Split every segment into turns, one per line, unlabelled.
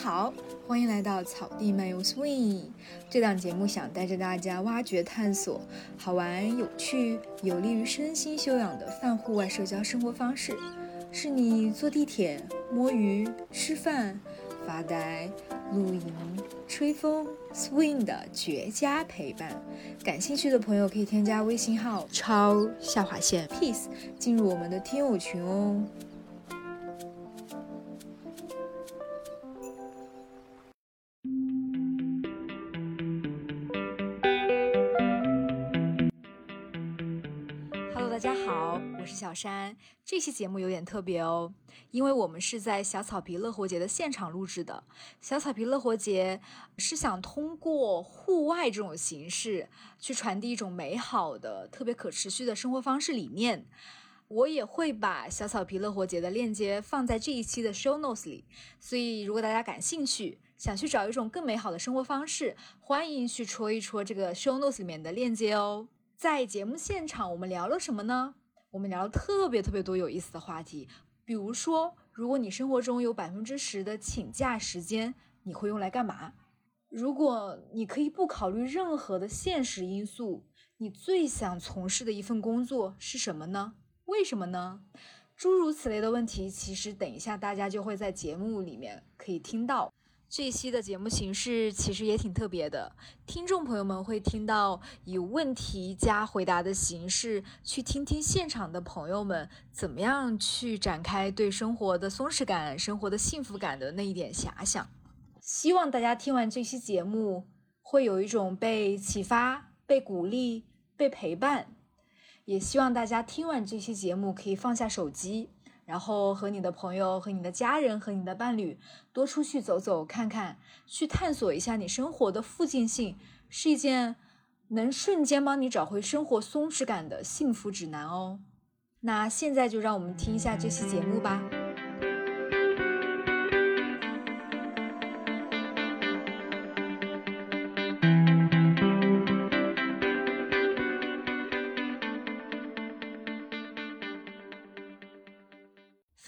好，欢迎来到草地漫游 Swing。这档节目想带着大家挖掘、探索好玩、有趣、有利于身心修养的泛户外社交生活方式，是你坐地铁、摸鱼、吃饭、发呆、露营、吹风、Swing 的绝佳陪伴。感兴趣的朋友可以添加微信号超下划线 peace 进入我们的听友群哦。山，这期节目有点特别哦，因为我们是在小草皮乐活节的现场录制的。小草皮乐活节是想通过户外这种形式，去传递一种美好的、特别可持续的生活方式理念。我也会把小草皮乐活节的链接放在这一期的 show notes 里，所以如果大家感兴趣，想去找一种更美好的生活方式，欢迎去戳一戳这个 show notes 里面的链接哦。在节目现场，我们聊了什么呢？我们聊了特别特别多有意思的话题，比如说，如果你生活中有百分之十的请假时间，你会用来干嘛？如果你可以不考虑任何的现实因素，你最想从事的一份工作是什么呢？为什么呢？诸如此类的问题，其实等一下大家就会在节目里面可以听到。这期的节目形式其实也挺特别的，听众朋友们会听到以问题加回答的形式，去听听现场的朋友们怎么样去展开对生活的松弛感、生活的幸福感的那一点遐想。希望大家听完这期节目，会有一种被启发、被鼓励、被陪伴。也希望大家听完这期节目，可以放下手机。然后和你的朋友、和你的家人、和你的伴侣多出去走走看看，去探索一下你生活的附近性，是一件能瞬间帮你找回生活松弛感的幸福指南哦。那现在就让我们听一下这期节目吧。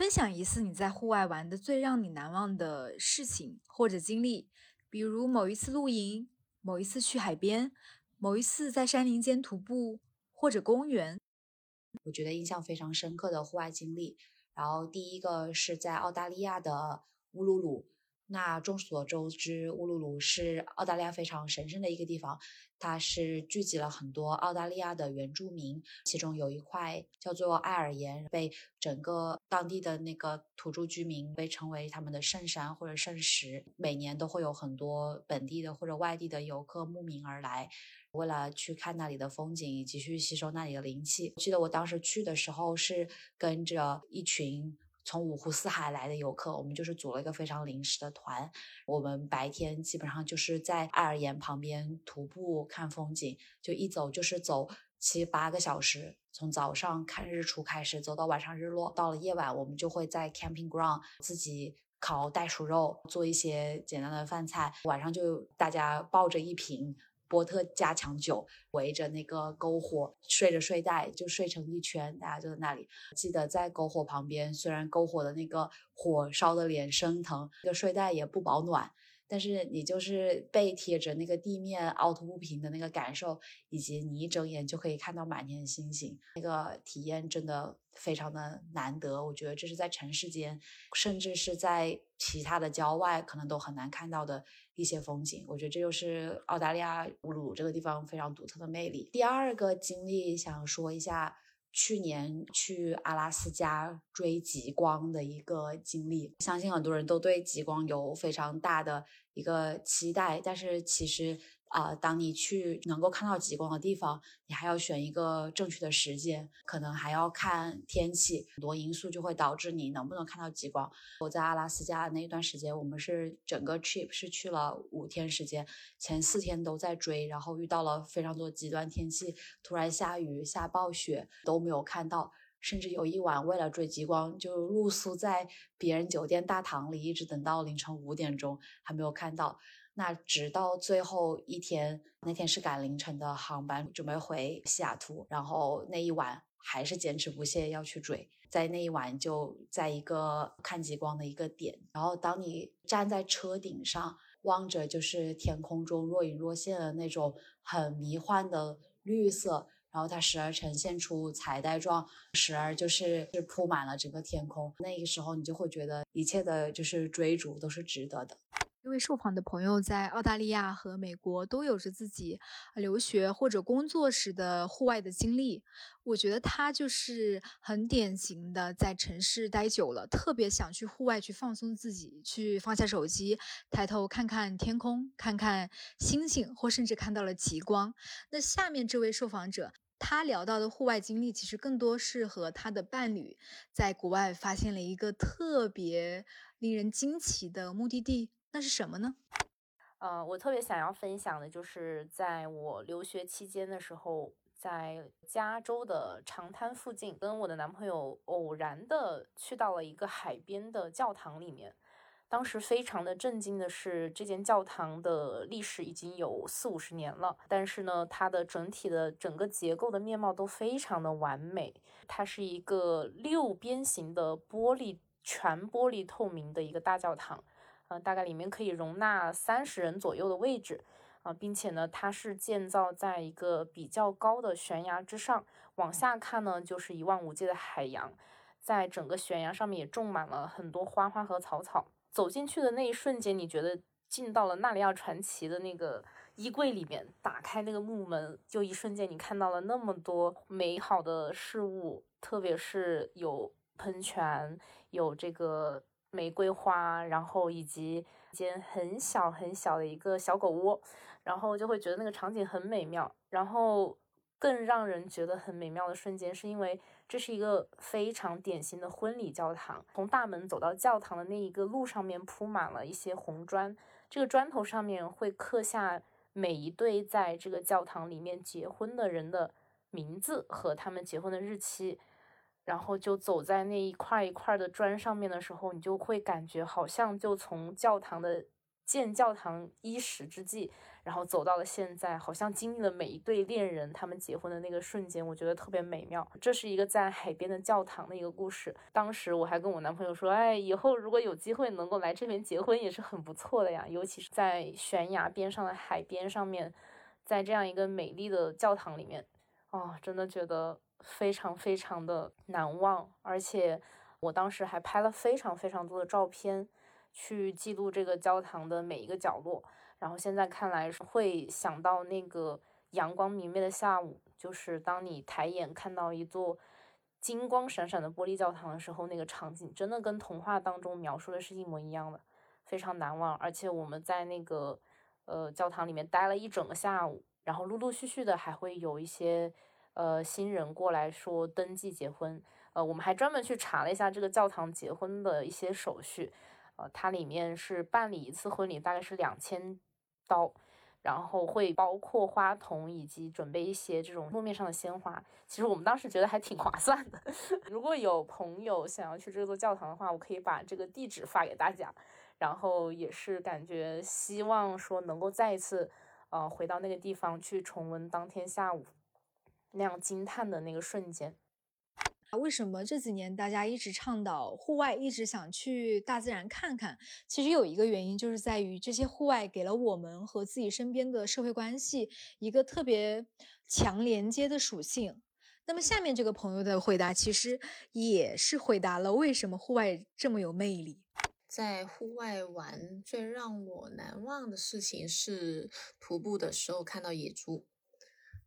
分享一次你在户外玩的最让你难忘的事情或者经历，比如某一次露营，某一次去海边，某一次在山林间徒步或者公园。
我觉得印象非常深刻的户外经历，然后第一个是在澳大利亚的乌鲁鲁。那众所周知，乌鲁鲁是澳大利亚非常神圣的一个地方，它是聚集了很多澳大利亚的原住民，其中有一块叫做艾尔岩，被整个当地的那个土著居民被称为他们的圣山或者圣石，每年都会有很多本地的或者外地的游客慕名而来，为了去看那里的风景以及去吸收那里的灵气。记得我当时去的时候是跟着一群。从五湖四海来的游客，我们就是组了一个非常临时的团。我们白天基本上就是在爱尔岩旁边徒步看风景，就一走就是走七八个小时，从早上看日出开始，走到晚上日落。到了夜晚，我们就会在 camping ground 自己烤袋鼠肉，做一些简单的饭菜。晚上就大家抱着一瓶。波特加强酒，围着那个篝火睡着睡袋，就睡成一圈，大家就在那里。记得在篝火旁边，虽然篝火的那个火烧的脸生疼，那个睡袋也不保暖，但是你就是背贴着那个地面凹凸不平的那个感受，以及你一睁眼就可以看到满天星星，那个体验真的非常的难得。我觉得这是在城市间，甚至是在其他的郊外，可能都很难看到的。一些风景，我觉得这就是澳大利亚乌鲁鲁这个地方非常独特的魅力。第二个经历想说一下，去年去阿拉斯加追极光的一个经历。相信很多人都对极光有非常大的一个期待，但是其实。啊，当你去能够看到极光的地方，你还要选一个正确的时间，可能还要看天气，很多因素就会导致你能不能看到极光。我在阿拉斯加的那一段时间，我们是整个 trip 是去了五天时间，前四天都在追，然后遇到了非常多极端天气，突然下雨、下暴雪都没有看到，甚至有一晚为了追极光，就露宿在别人酒店大堂里，一直等到凌晨五点钟还没有看到。那直到最后一天，那天是赶凌晨的航班，准备回西雅图。然后那一晚还是坚持不懈要去追。在那一晚，就在一个看极光的一个点，然后当你站在车顶上，望着就是天空中若隐若现的那种很迷幻的绿色，然后它时而呈现出彩带状，时而就是是铺满了整个天空。那个时候，你就会觉得一切的就是追逐都是值得的。
因为受访的朋友在澳大利亚和美国都有着自己留学或者工作时的户外的经历，我觉得他就是很典型的在城市待久了，特别想去户外去放松自己，去放下手机，抬头看看天空，看看星星，或甚至看到了极光。那下面这位受访者，他聊到的户外经历，其实更多是和他的伴侣在国外发现了一个特别令人惊奇的目的地。那是什么呢？
呃，我特别想要分享的就是在我留学期间的时候，在加州的长滩附近，跟我的男朋友偶然的去到了一个海边的教堂里面。当时非常的震惊的是，这间教堂的历史已经有四五十年了，但是呢，它的整体的整个结构的面貌都非常的完美。它是一个六边形的玻璃，全玻璃透明的一个大教堂。呃，大概里面可以容纳三十人左右的位置，啊，并且呢，它是建造在一个比较高的悬崖之上，往下看呢就是一望无际的海洋，在整个悬崖上面也种满了很多花花和草草。走进去的那一瞬间，你觉得进到了《纳尼亚传奇》的那个衣柜里面，打开那个木门，就一瞬间你看到了那么多美好的事物，特别是有喷泉，有这个。玫瑰花，然后以及一间很小很小的一个小狗窝，然后就会觉得那个场景很美妙。然后更让人觉得很美妙的瞬间，是因为这是一个非常典型的婚礼教堂。从大门走到教堂的那一个路上面铺满了一些红砖，这个砖头上面会刻下每一对在这个教堂里面结婚的人的名字和他们结婚的日期。然后就走在那一块一块的砖上面的时候，你就会感觉好像就从教堂的建教堂伊始之际，然后走到了现在，好像经历了每一对恋人他们结婚的那个瞬间，我觉得特别美妙。这是一个在海边的教堂的一个故事。当时我还跟我男朋友说，哎，以后如果有机会能够来这边结婚也是很不错的呀，尤其是在悬崖边上的海边上面，在这样一个美丽的教堂里面，啊，真的觉得。非常非常的难忘，而且我当时还拍了非常非常多的照片，去记录这个教堂的每一个角落。然后现在看来会想到那个阳光明媚的下午，就是当你抬眼看到一座金光闪闪的玻璃教堂的时候，那个场景真的跟童话当中描述的是一模一样的，非常难忘。而且我们在那个呃教堂里面待了一整个下午，然后陆陆续续的还会有一些。呃，新人过来说登记结婚，呃，我们还专门去查了一下这个教堂结婚的一些手续，呃，它里面是办理一次婚礼大概是两千刀，然后会包括花童以及准备一些这种路面上的鲜花。其实我们当时觉得还挺划算的。如果有朋友想要去这座教堂的话，我可以把这个地址发给大家。然后也是感觉希望说能够再一次，呃，回到那个地方去重温当天下午。那样惊叹的那个瞬间，
为什么这几年大家一直倡导户外，一直想去大自然看看？其实有一个原因，就是在于这些户外给了我们和自己身边的社会关系一个特别强连接的属性。那么下面这个朋友的回答，其实也是回答了为什么户外这么有魅力。
在户外玩，最让我难忘的事情是徒步的时候看到野猪。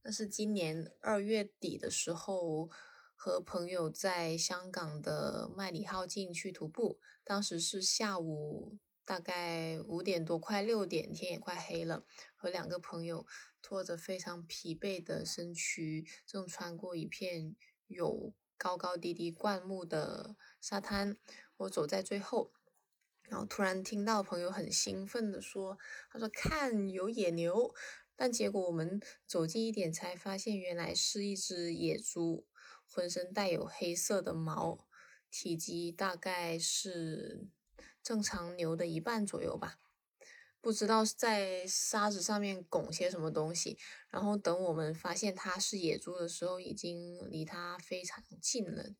那是今年二月底的时候，和朋友在香港的麦理浩径去徒步。当时是下午大概五点多，快六点，天也快黑了。和两个朋友拖着非常疲惫的身躯，正穿过一片有高高低低灌木的沙滩。我走在最后，然后突然听到朋友很兴奋地说：“他说看有野牛。”但结果我们走近一点，才发现原来是一只野猪，浑身带有黑色的毛，体积大概是正常牛的一半左右吧。不知道在沙子上面拱些什么东西。然后等我们发现它是野猪的时候，已经离它非常近了，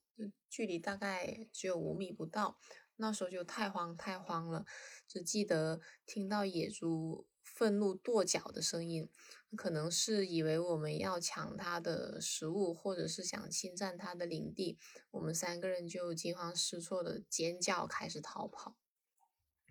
距离大概只有五米不到。那时候就太慌太慌了，只记得听到野猪愤怒跺脚的声音，可能是以为我们要抢它的食物，或者是想侵占它的领地。我们三个人就惊慌失措的尖叫，开始逃跑。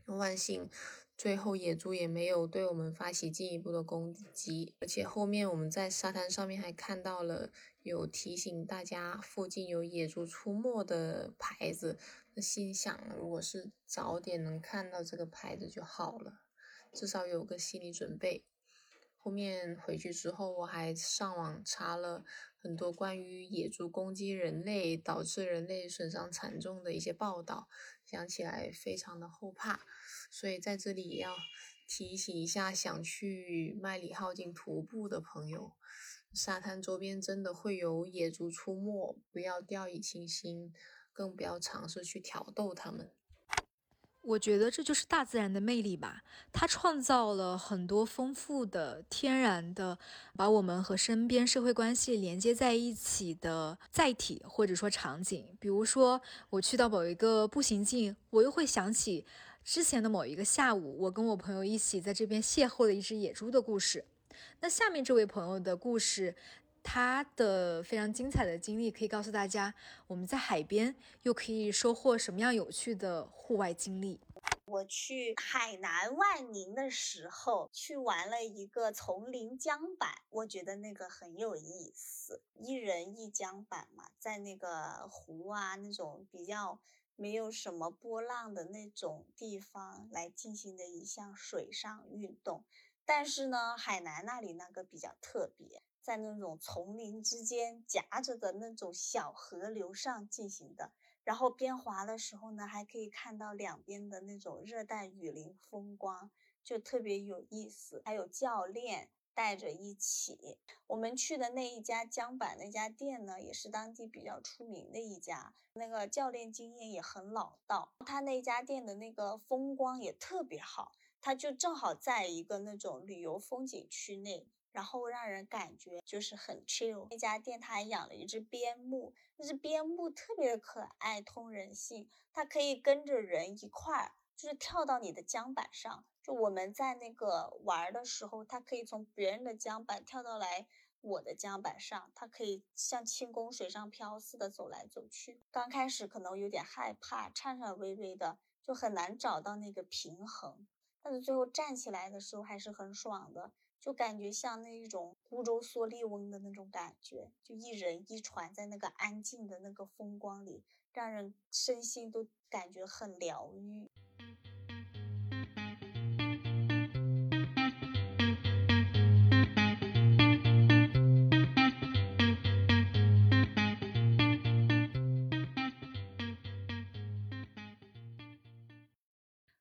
万幸，最后野猪也没有对我们发起进一步的攻击，而且后面我们在沙滩上面还看到了有提醒大家附近有野猪出没的牌子。心想，如果是早点能看到这个牌子就好了，至少有个心理准备。后面回去之后，我还上网查了很多关于野猪攻击人类导致人类损伤惨重的一些报道，想起来非常的后怕。所以在这里也要提醒一下想去麦里浩径徒步的朋友，沙滩周边真的会有野猪出没，不要掉以轻心。更不要尝试去挑逗它们。
我觉得这就是大自然的魅力吧，它创造了很多丰富的、天然的，把我们和身边社会关系连接在一起的载体或者说场景。比如说，我去到某一个步行径，我又会想起之前的某一个下午，我跟我朋友一起在这边邂逅了一只野猪的故事。那下面这位朋友的故事。他的非常精彩的经历可以告诉大家，我们在海边又可以收获什么样有趣的户外经历。
我去海南万宁的时候，去玩了一个丛林桨板，我觉得那个很有意思，一人一桨板嘛，在那个湖啊那种比较没有什么波浪的那种地方来进行的一项水上运动。但是呢，海南那里那个比较特别。在那种丛林之间夹着的那种小河流上进行的，然后边滑的时候呢，还可以看到两边的那种热带雨林风光，就特别有意思。还有教练带着一起，我们去的那一家江板那家店呢，也是当地比较出名的一家，那个教练经验也很老道，他那家店的那个风光也特别好，他就正好在一个那种旅游风景区内。然后让人感觉就是很 chill。那家店他还养了一只边牧，那只边牧特别可爱，通人性。它可以跟着人一块儿，就是跳到你的桨板上。就我们在那个玩的时候，它可以从别人的桨板跳到来我的桨板上，它可以像轻功水上漂似的走来走去。刚开始可能有点害怕，颤颤巍巍的，就很难找到那个平衡。但是最后站起来的时候还是很爽的。就感觉像那一种孤舟蓑笠翁的那种感觉，就一人一船在那个安静的那个风光里，让人身心都感觉很疗愈。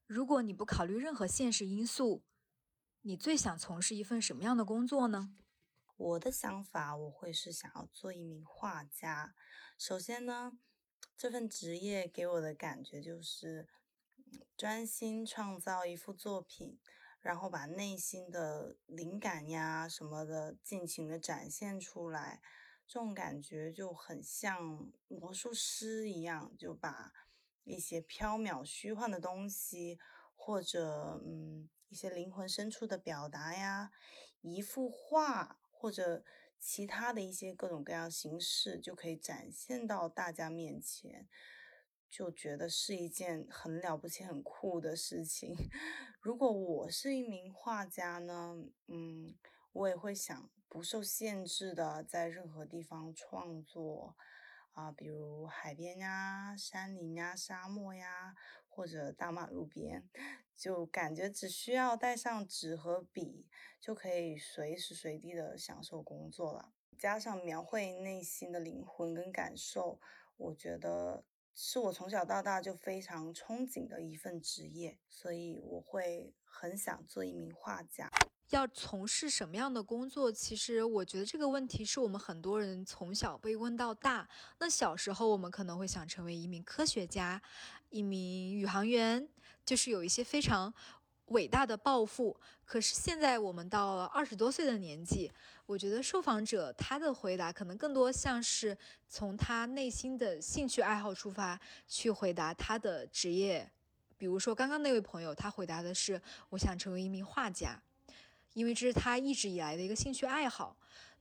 如果你不考虑任何现实因素。你最想从事一份什么样的工作呢？
我的想法，我会是想要做一名画家。首先呢，这份职业给我的感觉就是专心创造一幅作品，然后把内心的灵感呀什么的尽情的展现出来。这种感觉就很像魔术师一样，就把一些缥缈虚幻的东西，或者嗯。一些灵魂深处的表达呀，一幅画或者其他的一些各种各样形式，就可以展现到大家面前，就觉得是一件很了不起、很酷的事情。如果我是一名画家呢，嗯，我也会想不受限制的在任何地方创作啊，比如海边呀、山林呀、沙漠呀，或者大马路边。就感觉只需要带上纸和笔，就可以随时随地的享受工作了。加上描绘内心的灵魂跟感受，我觉得是我从小到大就非常憧憬的一份职业，所以我会很想做一名画家。
要从事什么样的工作？其实我觉得这个问题是我们很多人从小被问到大。那小时候我们可能会想成为一名科学家，一名宇航员。就是有一些非常伟大的抱负。可是现在我们到了二十多岁的年纪，我觉得受访者他的回答可能更多像是从他内心的兴趣爱好出发去回答他的职业。比如说刚刚那位朋友，他回答的是我想成为一名画家，因为这是他一直以来的一个兴趣爱好。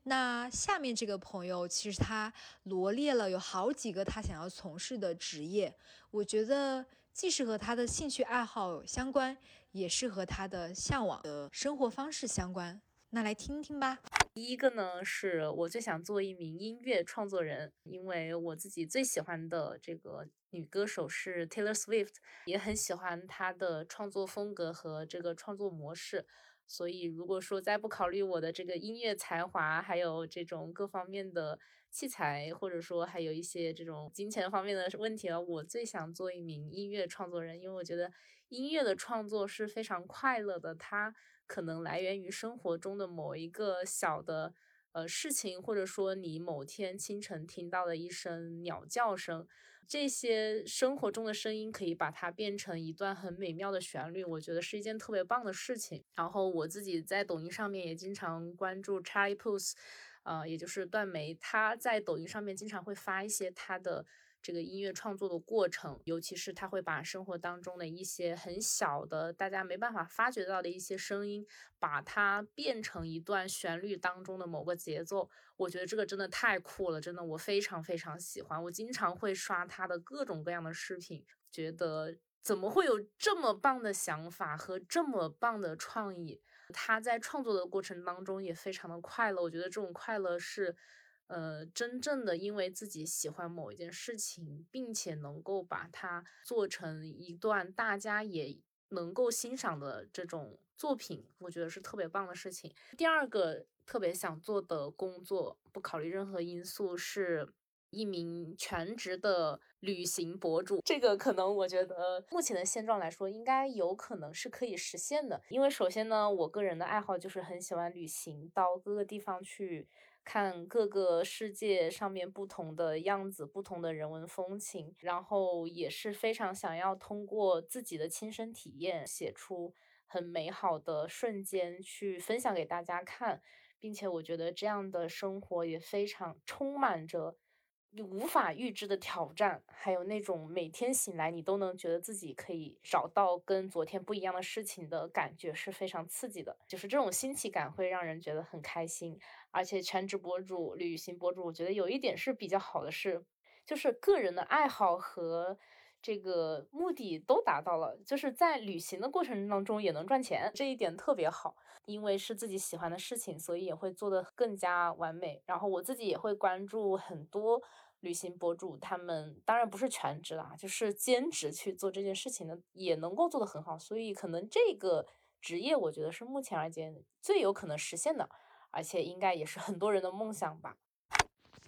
那下面这个朋友，其实他罗列了有好几个他想要从事的职业，我觉得既是和他的兴趣爱好相关，也是和他的向往的生活方式相关。那来听听吧。
第一个呢，是我最想做一名音乐创作人，因为我自己最喜欢的这个女歌手是 Taylor Swift，也很喜欢她的创作风格和这个创作模式。所以，如果说再不考虑我的这个音乐才华，还有这种各方面的器材，或者说还有一些这种金钱方面的问题了，我最想做一名音乐创作人，因为我觉得音乐的创作是非常快乐的，它可能来源于生活中的某一个小的呃事情，或者说你某天清晨听到的一声鸟叫声。这些生活中的声音可以把它变成一段很美妙的旋律，我觉得是一件特别棒的事情。然后我自己在抖音上面也经常关注 Charlie Puth，呃，也就是段梅，他在抖音上面经常会发一些他的。这个音乐创作的过程，尤其是他会把生活当中的一些很小的、大家没办法发掘到的一些声音，把它变成一段旋律当中的某个节奏。我觉得这个真的太酷了，真的我非常非常喜欢。我经常会刷他的各种各样的视频，觉得怎么会有这么棒的想法和这么棒的创意？他在创作的过程当中也非常的快乐。我觉得这种快乐是。呃，真正的因为自己喜欢某一件事情，并且能够把它做成一段大家也能够欣赏的这种作品，我觉得是特别棒的事情。第二个特别想做的工作，不考虑任何因素，是一名全职的旅行博主。这个可能我觉得目前的现状来说，应该有可能是可以实现的。因为首先呢，我个人的爱好就是很喜欢旅行，到各个地方去。看各个世界上面不同的样子，不同的人文风情，然后也是非常想要通过自己的亲身体验，写出很美好的瞬间去分享给大家看，并且我觉得这样的生活也非常充满着。你无法预知的挑战，还有那种每天醒来你都能觉得自己可以找到跟昨天不一样的事情的感觉是非常刺激的。就是这种新奇感会让人觉得很开心。而且全职博主、旅行博主，我觉得有一点是比较好的是，就是个人的爱好和这个目的都达到了，就是在旅行的过程当中也能赚钱，这一点特别好。因为是自己喜欢的事情，所以也会做得更加完美。然后我自己也会关注很多旅行博主，他们当然不是全职啦，就是兼职去做这件事情的，也能够做得很好。所以可能这个职业，我觉得是目前而言最有可能实现的，而且应该也是很多人的梦想吧。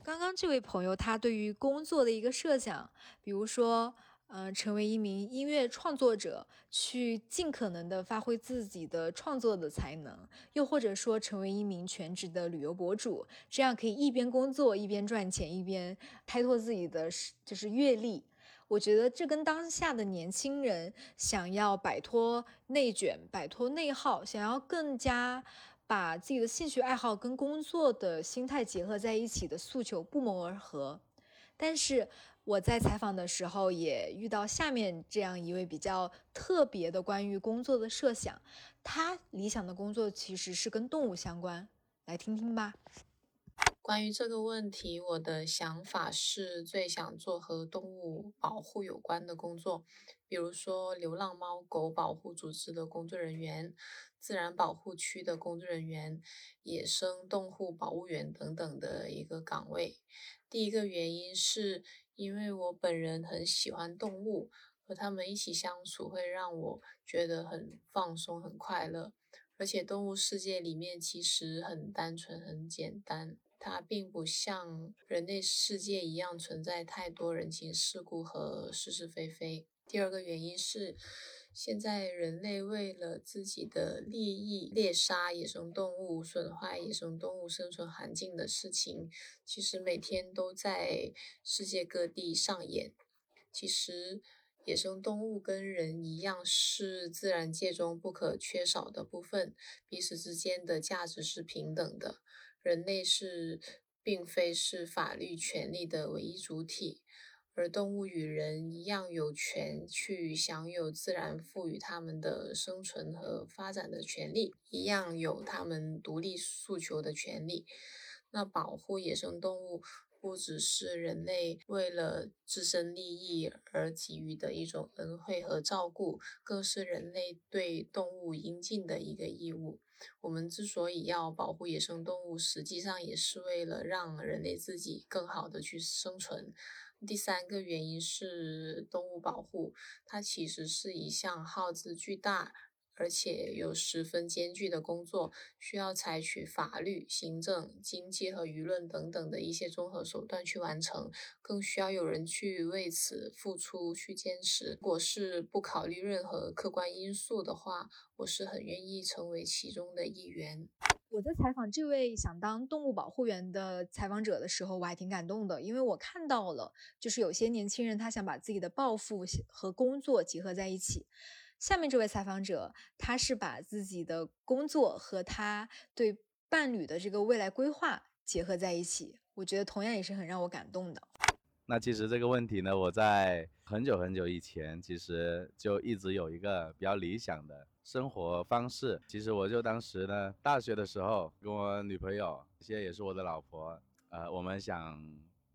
刚刚这位朋友他对于工作的一个设想，比如说。嗯，成为一名音乐创作者，去尽可能的发挥自己的创作的才能，又或者说成为一名全职的旅游博主，这样可以一边工作一边赚钱，一边开拓自己的就是阅历。我觉得这跟当下的年轻人想要摆脱内卷、摆脱内耗，想要更加把自己的兴趣爱好跟工作的心态结合在一起的诉求不谋而合。但是。我在采访的时候也遇到下面这样一位比较特别的关于工作的设想，他理想的工作其实是跟动物相关，来听听吧。
关于这个问题，我的想法是最想做和动物保护有关的工作，比如说流浪猫狗保护组织的工作人员、自然保护区的工作人员、野生动物保护员等等的一个岗位。第一个原因是。因为我本人很喜欢动物，和它们一起相处会让我觉得很放松、很快乐。而且动物世界里面其实很单纯、很简单，它并不像人类世界一样存在太多人情世故和是是非非。第二个原因是，现在人类为了自己的利益猎杀野生动物、损坏野生动物生存环境的事情，其实每天都在世界各地上演。其实野生动物跟人一样是自然界中不可缺少的部分，彼此之间的价值是平等的。人类是并非是法律权利的唯一主体，而动物与人一样有权去享有自然赋予他们的生存和发展的权利，一样有他们独立诉求的权利。那保护野生动物。不只是人类为了自身利益而给予的一种恩惠和照顾，更是人类对动物应尽的一个义务。我们之所以要保护野生动物，实际上也是为了让人类自己更好的去生存。第三个原因是动物保护，它其实是一项耗资巨大。而且有十分艰巨的工作，需要采取法律、行政、经济和舆论等等的一些综合手段去完成，更需要有人去为此付出、去坚持。如果是不考虑任何客观因素的话，我是很愿意成为其中的一员。
我在采访这位想当动物保护员的采访者的时候，我还挺感动的，因为我看到了，就是有些年轻人他想把自己的抱负和工作结合在一起。下面这位采访者，他是把自己的工作和他对伴侣的这个未来规划结合在一起，我觉得同样也是很让我感动的。
那其实这个问题呢，我在很久很久以前，其实就一直有一个比较理想的生活方式。其实我就当时呢，大学的时候跟我女朋友，现在也是我的老婆，呃，我们想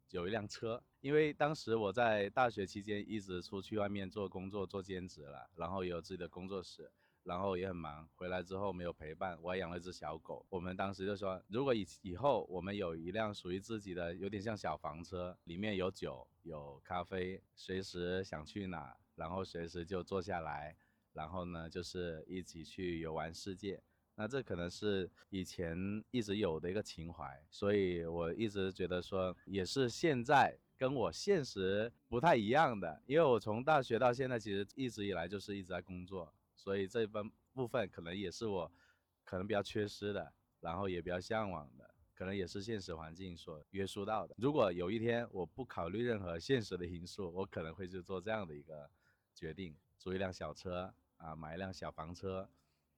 有一辆车。因为当时我在大学期间一直出去外面做工作做兼职了，然后有自己的工作室，然后也很忙。回来之后没有陪伴，我还养了一只小狗。我们当时就说，如果以以后我们有一辆属于自己的，有点像小房车，里面有酒有咖啡，随时想去哪，然后随时就坐下来，然后呢就是一起去游玩世界。那这可能是以前一直有的一个情怀，所以我一直觉得说，也是现在。跟我现实不太一样的，因为我从大学到现在，其实一直以来就是一直在工作，所以这份部分可能也是我可能比较缺失的，然后也比较向往的，可能也是现实环境所约束到的。如果有一天我不考虑任何现实的因素，我可能会去做这样的一个决定，租一辆小车啊，买一辆小房车，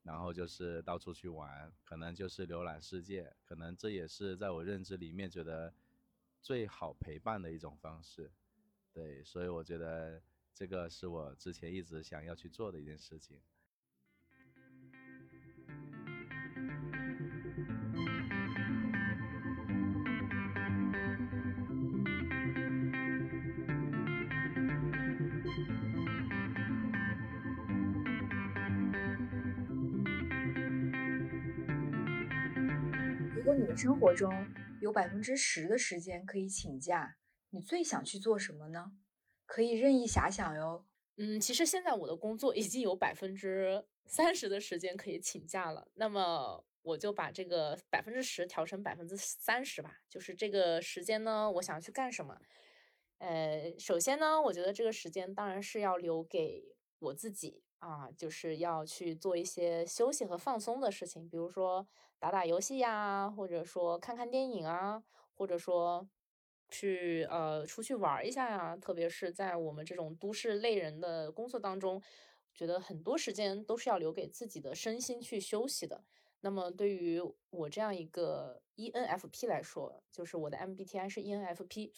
然后就是到处去玩，可能就是浏览世界，可能这也是在我认知里面觉得。最好陪伴的一种方式，对，所以我觉得这个是我之前一直想要去做的一件事情。
生活中，有百分之十的时间可以请假，你最想去做什么呢？可以任意遐想哟。
嗯，其实现在我的工作已经有百分之三十的时间可以请假了，那么我就把这个百分之十调成百分之三十吧。就是这个时间呢，我想去干什么？呃，首先呢，我觉得这个时间当然是要留给我自己啊，就是要去做一些休息和放松的事情，比如说。打打游戏呀，或者说看看电影啊，或者说去呃出去玩一下呀。特别是在我们这种都市类人的工作当中，觉得很多时间都是要留给自己的身心去休息的。那么对于我这样一个 ENFP 来说，就是我的 MBTI 是 ENFP，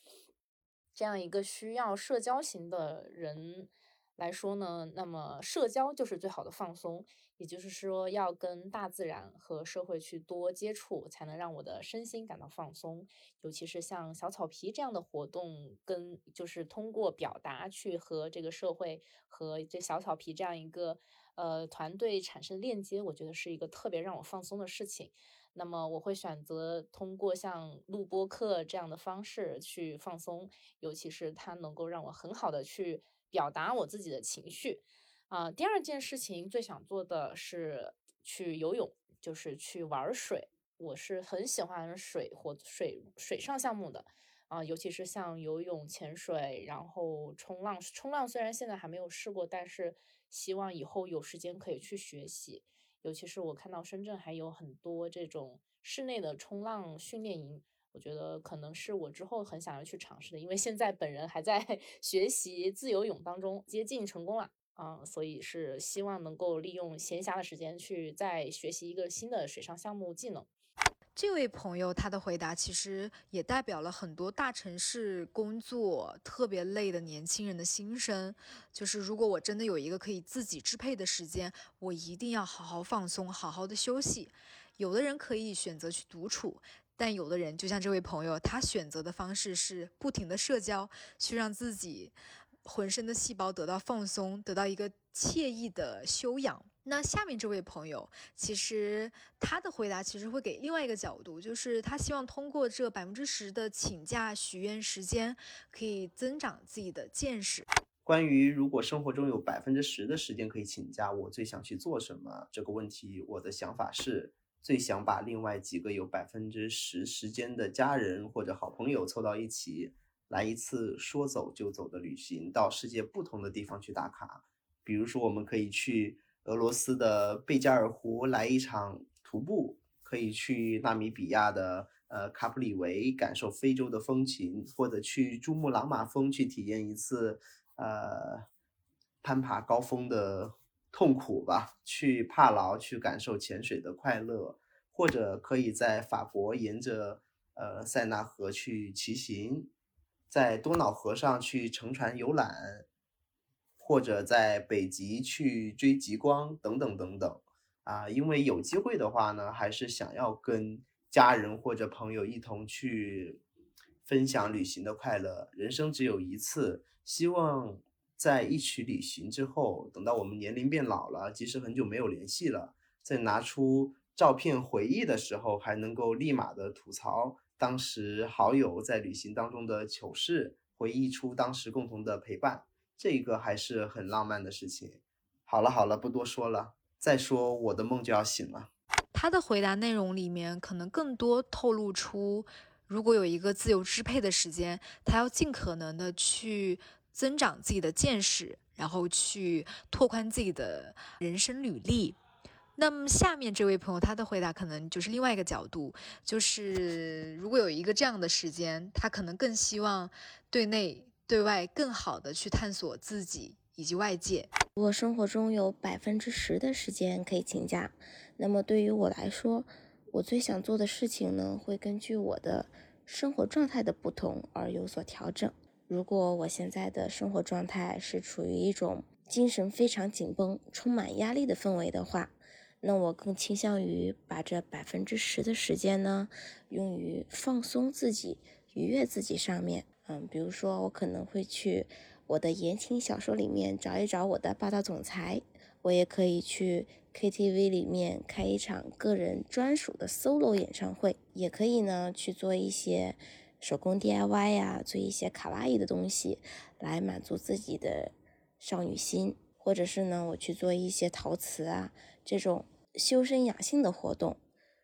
这样一个需要社交型的人。来说呢，那么社交就是最好的放松，也就是说要跟大自然和社会去多接触，才能让我的身心感到放松。尤其是像小草皮这样的活动，跟就是通过表达去和这个社会和这小草皮这样一个呃团队产生链接，我觉得是一个特别让我放松的事情。那么我会选择通过像录播课这样的方式去放松，尤其是它能够让我很好的去。表达我自己的情绪，啊，第二件事情最想做的是去游泳，就是去玩水。我是很喜欢水或水水上项目的，啊，尤其是像游泳、潜水，然后冲浪。冲浪虽然现在还没有试过，但是希望以后有时间可以去学习。尤其是我看到深圳还有很多这种室内的冲浪训练营，我觉得可能是我之后很想要去尝试的，因为现在本人还在 学习自由泳当中，接近成功了啊，所以是希望能够利用闲暇的时间去再学习一个新的水上项目技能。
这位朋友他的回答其实也代表了很多大城市工作特别累的年轻人的心声，就是如果我真的有一个可以自己支配的时间，我一定要好好放松，好好的休息。有的人可以选择去独处。但有的人，就像这位朋友，他选择的方式是不停的社交，去让自己浑身的细胞得到放松，得到一个惬意的休养。那下面这位朋友，其实他的回答其实会给另外一个角度，就是他希望通过这百分之十的请假许愿时间，可以增长自己的见识。
关于如果生活中有百分之十的时间可以请假，我最想去做什么这个问题，我的想法是。最想把另外几个有百分之十时间的家人或者好朋友凑到一起，来一次说走就走的旅行，到世界不同的地方去打卡。比如说，我们可以去俄罗斯的贝加尔湖来一场徒步，可以去纳米比亚的呃卡普里维感受非洲的风情，或者去珠穆朗玛峰去体验一次呃攀爬高峰的。痛苦吧，去帕劳去感受潜水的快乐，或者可以在法国沿着呃塞纳河去骑行，在多瑙河上去乘船游览，或者在北极去追极光等等等等啊，因为有机会的话呢，还是想要跟家人或者朋友一同去分享旅行的快乐。人生只有一次，希望。在一起旅行之后，等到我们年龄变老了，即使很久没有联系了，在拿出照片回忆的时候，还能够立马的吐槽当时好友在旅行当中的糗事，回忆出当时共同的陪伴，这个还是很浪漫的事情。好了好了，不多说了，再说我的梦就要醒了。
他的回答内容里面可能更多透露出，如果有一个自由支配的时间，他要尽可能的去。增长自己的见识，然后去拓宽自己的人生履历。那么下面这位朋友他的回答可能就是另外一个角度，就是如果有一个这样的时间，他可能更希望对内对外更好的去探索自己以及外界。
如果生活中有百分之十的时间可以请假，那么对于我来说，我最想做的事情呢，会根据我的生活状态的不同而有所调整。如果我现在的生活状态是处于一种精神非常紧绷、充满压力的氛围的话，那我更倾向于把这百分之十的时间呢，用于放松自己、愉悦自己上面。嗯，比如说我可能会去我的言情小说里面找一找我的霸道总裁，我也可以去 KTV 里面开一场个人专属的 solo 演唱会，也可以呢去做一些。手工 DIY 呀，做一些卡哇伊的东西来满足自己的少女心，或者是呢，我去做一些陶瓷啊这种修身养性的活动，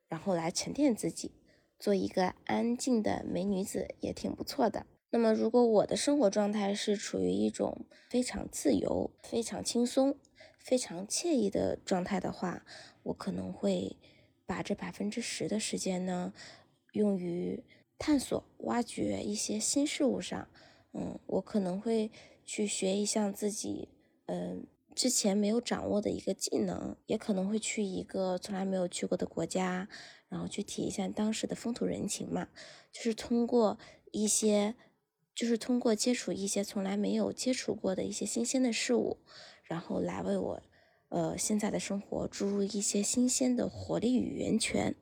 然后来沉淀自己，做一个安静的美女子也挺不错的。那么，如果我的生活状态是处于一种非常自由、非常轻松、非常惬意的状态的话，我可能会把这百分之十的时间呢用于。探索、挖掘一些新事物上，嗯，我可能会去学一项自己，嗯，之前没有掌握的一个技能，也可能会去一个从来没有去过的国家，然后去体验一下当时的风土人情嘛。就是通过一些，就是通过接触一些从来没有接触过的一些新鲜的事物，然后来为我，呃，现在的生活注入一些新鲜的活力与源泉。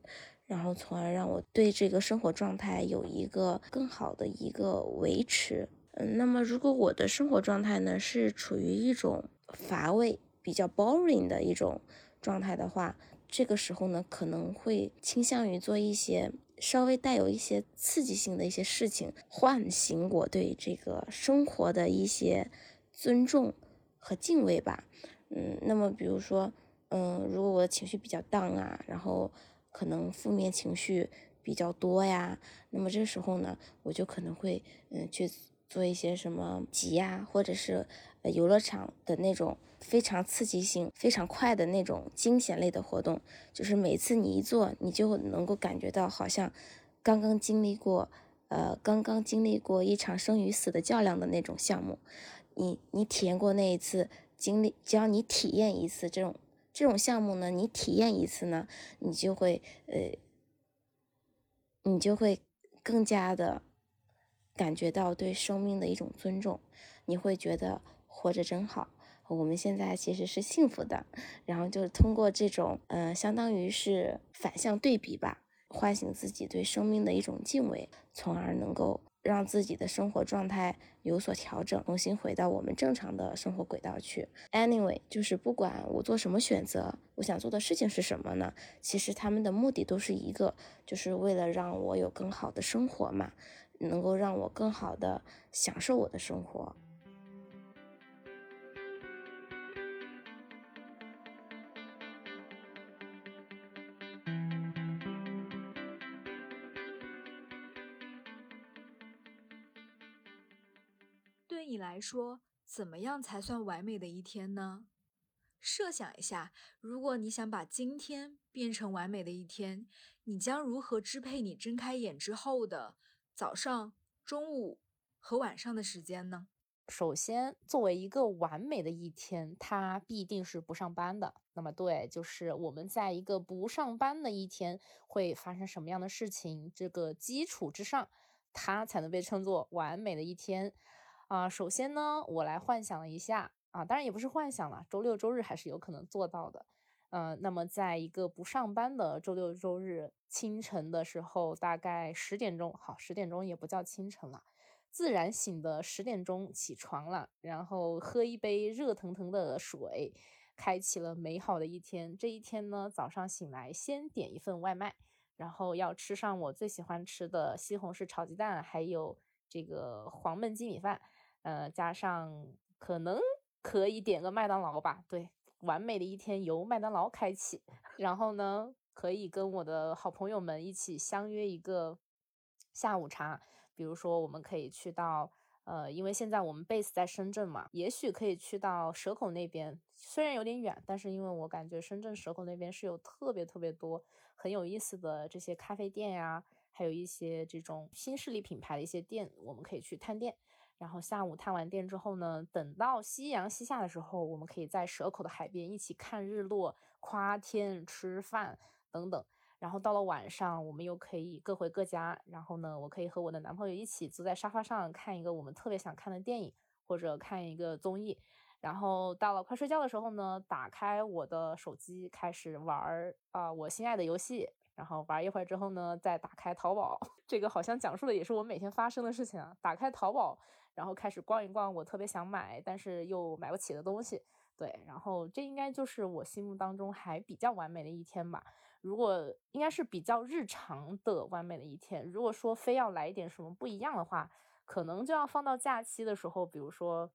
然后，从而让我对这个生活状态有一个更好的一个维持。嗯，那么如果我的生活状态呢是处于一种乏味、比较 boring 的一种状态的话，这个时候呢可能会倾向于做一些稍微带有一些刺激性的一些事情，唤醒我对这个生活的一些尊重和敬畏吧。嗯，那么比如说，嗯，如果我的情绪比较 down 啊，然后。可能负面情绪比较多呀，那么这时候呢，我就可能会嗯去做一些什么急呀，或者是游乐场的那种非常刺激性、非常快的那种惊险类的活动，就是每次你一做，你就能够感觉到好像刚刚经历过，呃，刚刚经历过一场生与死的较量的那种项目。你你体验过那一次经历，只要你体验一次这种这种项目呢，你体验一次呢，你就会呃，你就会更加的感觉到对生命的一种尊重，你会觉得活着真好。我们现在其实是幸福的，然后就是通过这种，嗯，相当于是反向对比吧，唤醒自己对生命的一种敬畏，从而能够。让自己的生活状态有所调整，重新回到我们正常的生活轨道去。Anyway，就是不管我做什么选择，我想做的事情是什么呢？其实他们的目的都是一个，就是为了让我有更好的生活嘛，能够让我更好的享受我的生活。
来说，怎么样才算完美的一天呢？设想一下，如果你想把今天变成完美的一天，你将如何支配你睁开眼之后的早上、中午和晚上的时间呢？
首先，作为一个完美的一天，它必定是不上班的。那么，对，就是我们在一个不上班的一天会发生什么样的事情？这个基础之上，它才能被称作完美的一天。啊，首先呢，我来幻想了一下啊，当然也不是幻想了，周六周日还是有可能做到的。嗯，那么在一个不上班的周六周日清晨的时候，大概十点钟，好，十点钟也不叫清晨了，自然醒的十点钟起床了，然后喝一杯热腾腾的水，开启了美好的一天。这一天呢，早上醒来先点一份外卖，然后要吃上我最喜欢吃的西红柿炒鸡蛋，还有这个黄焖鸡米饭。呃，加上可能可以点个麦当劳吧，对，完美的一天由麦当劳开启。然后呢，可以跟我的好朋友们一起相约一个下午茶，比如说我们可以去到，呃，因为现在我们 base 在深圳嘛，也许可以去到蛇口那边，虽然有点远，但是因为我感觉深圳蛇口那边是有特别特别多很有意思的这些咖啡店呀，还有一些这种新势力品牌的一些店，我们可以去探店。然后下午探完店之后呢，等到夕阳西下的时候，我们可以在蛇口的海边一起看日落、夸天、吃饭等等。然后到了晚上，我们又可以各回各家。然后呢，我可以和我的男朋友一起坐在沙发上看一个我们特别想看的电影，或者看一个综艺。然后到了快睡觉的时候呢，打开我的手机开始玩儿啊我心爱的游戏。然后玩一会儿之后呢，再打开淘宝。这个好像讲述的也是我每天发生的事情啊。打开淘宝。然后开始逛一逛我特别想买但是又买不起的东西，对，然后这应该就是我心目当中还比较完美的一天吧。如果应该是比较日常的完美的一天，如果说非要来一点什么不一样的话，可能就要放到假期的时候，比如说，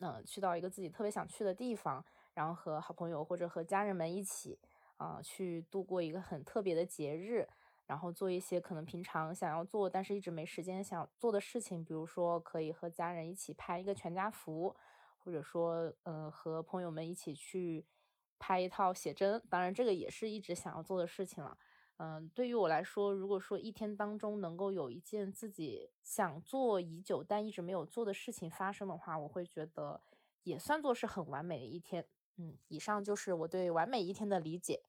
嗯，去到一个自己特别想去的地方，然后和好朋友或者和家人们一起啊去度过一个很特别的节日。然后做一些可能平常想要做但是一直没时间想做的事情，比如说可以和家人一起拍一个全家福，或者说，呃，和朋友们一起去拍一套写真。当然，这个也是一直想要做的事情了。嗯，对于我来说，如果说一天当中能够有一件自己想做已久但一直没有做的事情发生的话，我会觉得也算作是很完美的一天。嗯，以上就是我对完美一天的理解。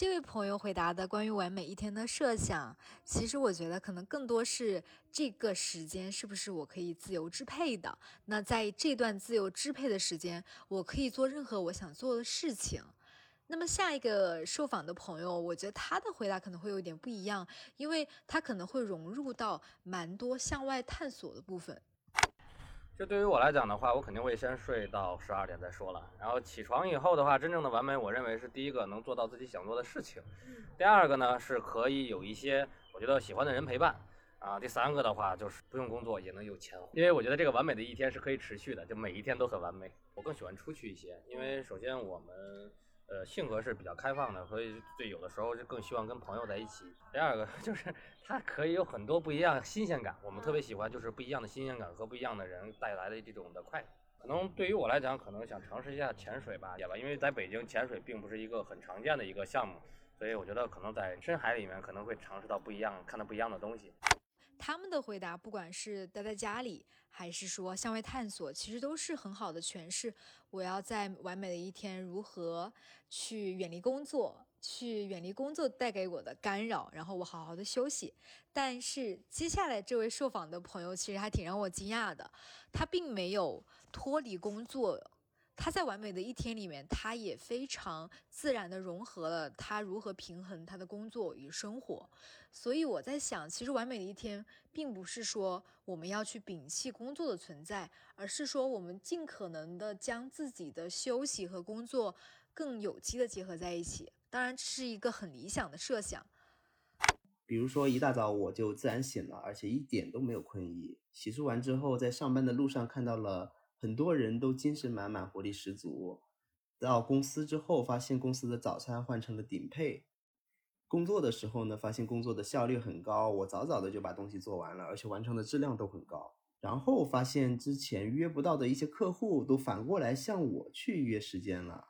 这位朋友回答的关于完美一天的设想，其实我觉得可能更多是这个时间是不是我可以自由支配的。那在这段自由支配的时间，我可以做任何我想做的事情。那么下一个受访的朋友，我觉得他的回答可能会有点不一样，因为他可能会融入到蛮多向外探索的部分。
就对于我来讲的话，我肯定会先睡到十二点再说了。然后起床以后的话，真正的完美，我认为是第一个能做到自己想做的事情。第二个呢，是可以有一些我觉得喜欢的人陪伴。啊，第三个的话就是不用工作也能有钱。因为我觉得这个完美的一天是可以持续的，就每一天都很完美。我更喜欢出去一些，因为首先我们。呃，性格是比较开放的，所以对有的时候就更希望跟朋友在一起。第二个 就是它可以有很多不一样新鲜感，我们特别喜欢就是不一样的新鲜感和不一样的人带来的这种的快。可能对于我来讲，可能想尝试一下潜水吧，也吧，因为在北京潜水并不是一个很常见的一个项目，所以我觉得可能在深海里面可能会尝试到不一样，看到不一样的东西。
他们的回答，不管是待在家里，还是说向外探索，其实都是很好的诠释我要在完美的一天如何去远离工作，去远离工作带给我的干扰，然后我好好的休息。但是接下来这位受访的朋友其实还挺让我惊讶的，他并没有脱离工作。他在完美的一天里面，他也非常自然的融合了他如何平衡他的工作与生活。所以我在想，其实完美的一天，并不是说我们要去摒弃工作的存在，而是说我们尽可能的将自己的休息和工作更有机的结合在一起。当然，这是一个很理想的设想。
比如说，一大早我就自然醒了，而且一点都没有困意。洗漱完之后，在上班的路上看到了。很多人都精神满满、活力十足。到公司之后，发现公司的早餐换成了顶配。工作的时候呢，发现工作的效率很高，我早早的就把东西做完了，而且完成的质量都很高。然后发现之前约不到的一些客户，都反过来向我去约时间了。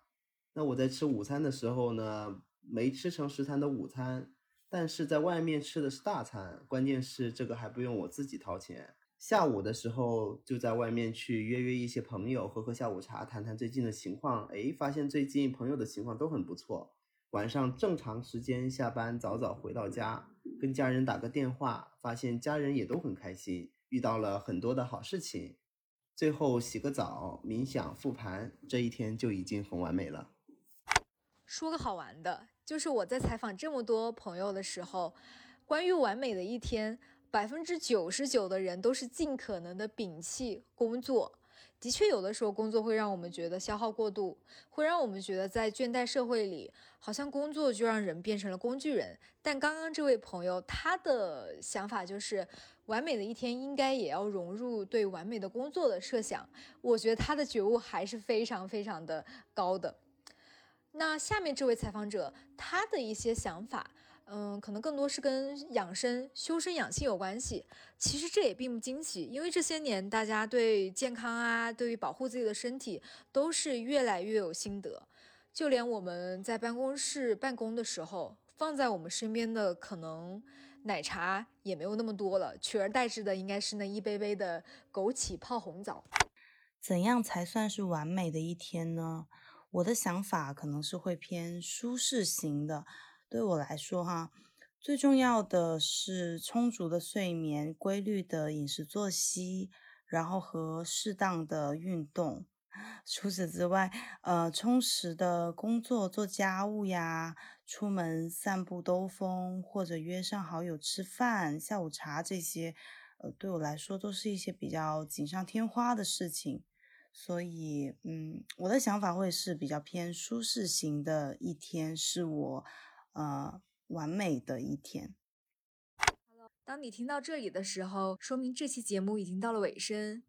那我在吃午餐的时候呢，没吃成食堂的午餐，但是在外面吃的是大餐，关键是这个还不用我自己掏钱。下午的时候就在外面去约约一些朋友，喝喝下午茶，谈谈最近的情况。哎，发现最近朋友的情况都很不错。晚上正常时间下班，早早回到家，跟家人打个电话，发现家人也都很开心，遇到了很多的好事情。最后洗个澡，冥想复盘，这一天就已经很完美了。
说个好玩的，就是我在采访这么多朋友的时候，关于完美的一天。百分之九十九的人都是尽可能的摒弃工作。的确，有的时候工作会让我们觉得消耗过度，会让我们觉得在倦怠社会里，好像工作就让人变成了工具人。但刚刚这位朋友，他的想法就是，完美的一天应该也要融入对完美的工作的设想。我觉得他的觉悟还是非常非常的高的。那下面这位采访者，他的一些想法。嗯，可能更多是跟养生、修身养性有关系。其实这也并不惊奇，因为这些年大家对健康啊，对于保护自己的身体，都是越来越有心得。就连我们在办公室办公的时候，放在我们身边的可能奶茶也没有那么多了，取而代之的应该是那一杯杯的枸杞泡红枣。
怎样才算是完美的一天呢？我的想法可能是会偏舒适型的。对我来说，哈，最重要的是充足的睡眠、规律的饮食作息，然后和适当的运动。除此之外，呃，充实的工作、做家务呀，出门散步兜风，或者约上好友吃饭、下午茶这些，呃，对我来说都是一些比较锦上添花的事情。所以，嗯，我的想法会是比较偏舒适型的一天，是我。呃，完美的一天。
当你听到这里的时候，说明这期节目已经到了尾声。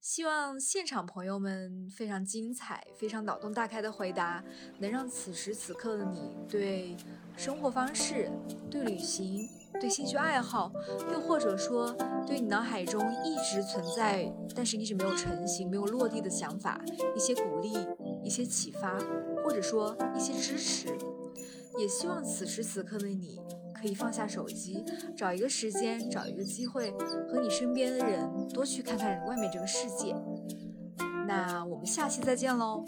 希望现场朋友们非常精彩、非常脑洞大开的回答，能让此时此刻的你对生活方式、对旅行、对兴趣爱好，又或者说对你脑海中一直存在但是一直没有成型、没有落地的想法，一些鼓励、一些启发，或者说一些支持。也希望此时此刻的你可以放下手机，找一个时间，找一个机会，和你身边的人多去看看外面这个世界。那我们下期再见喽。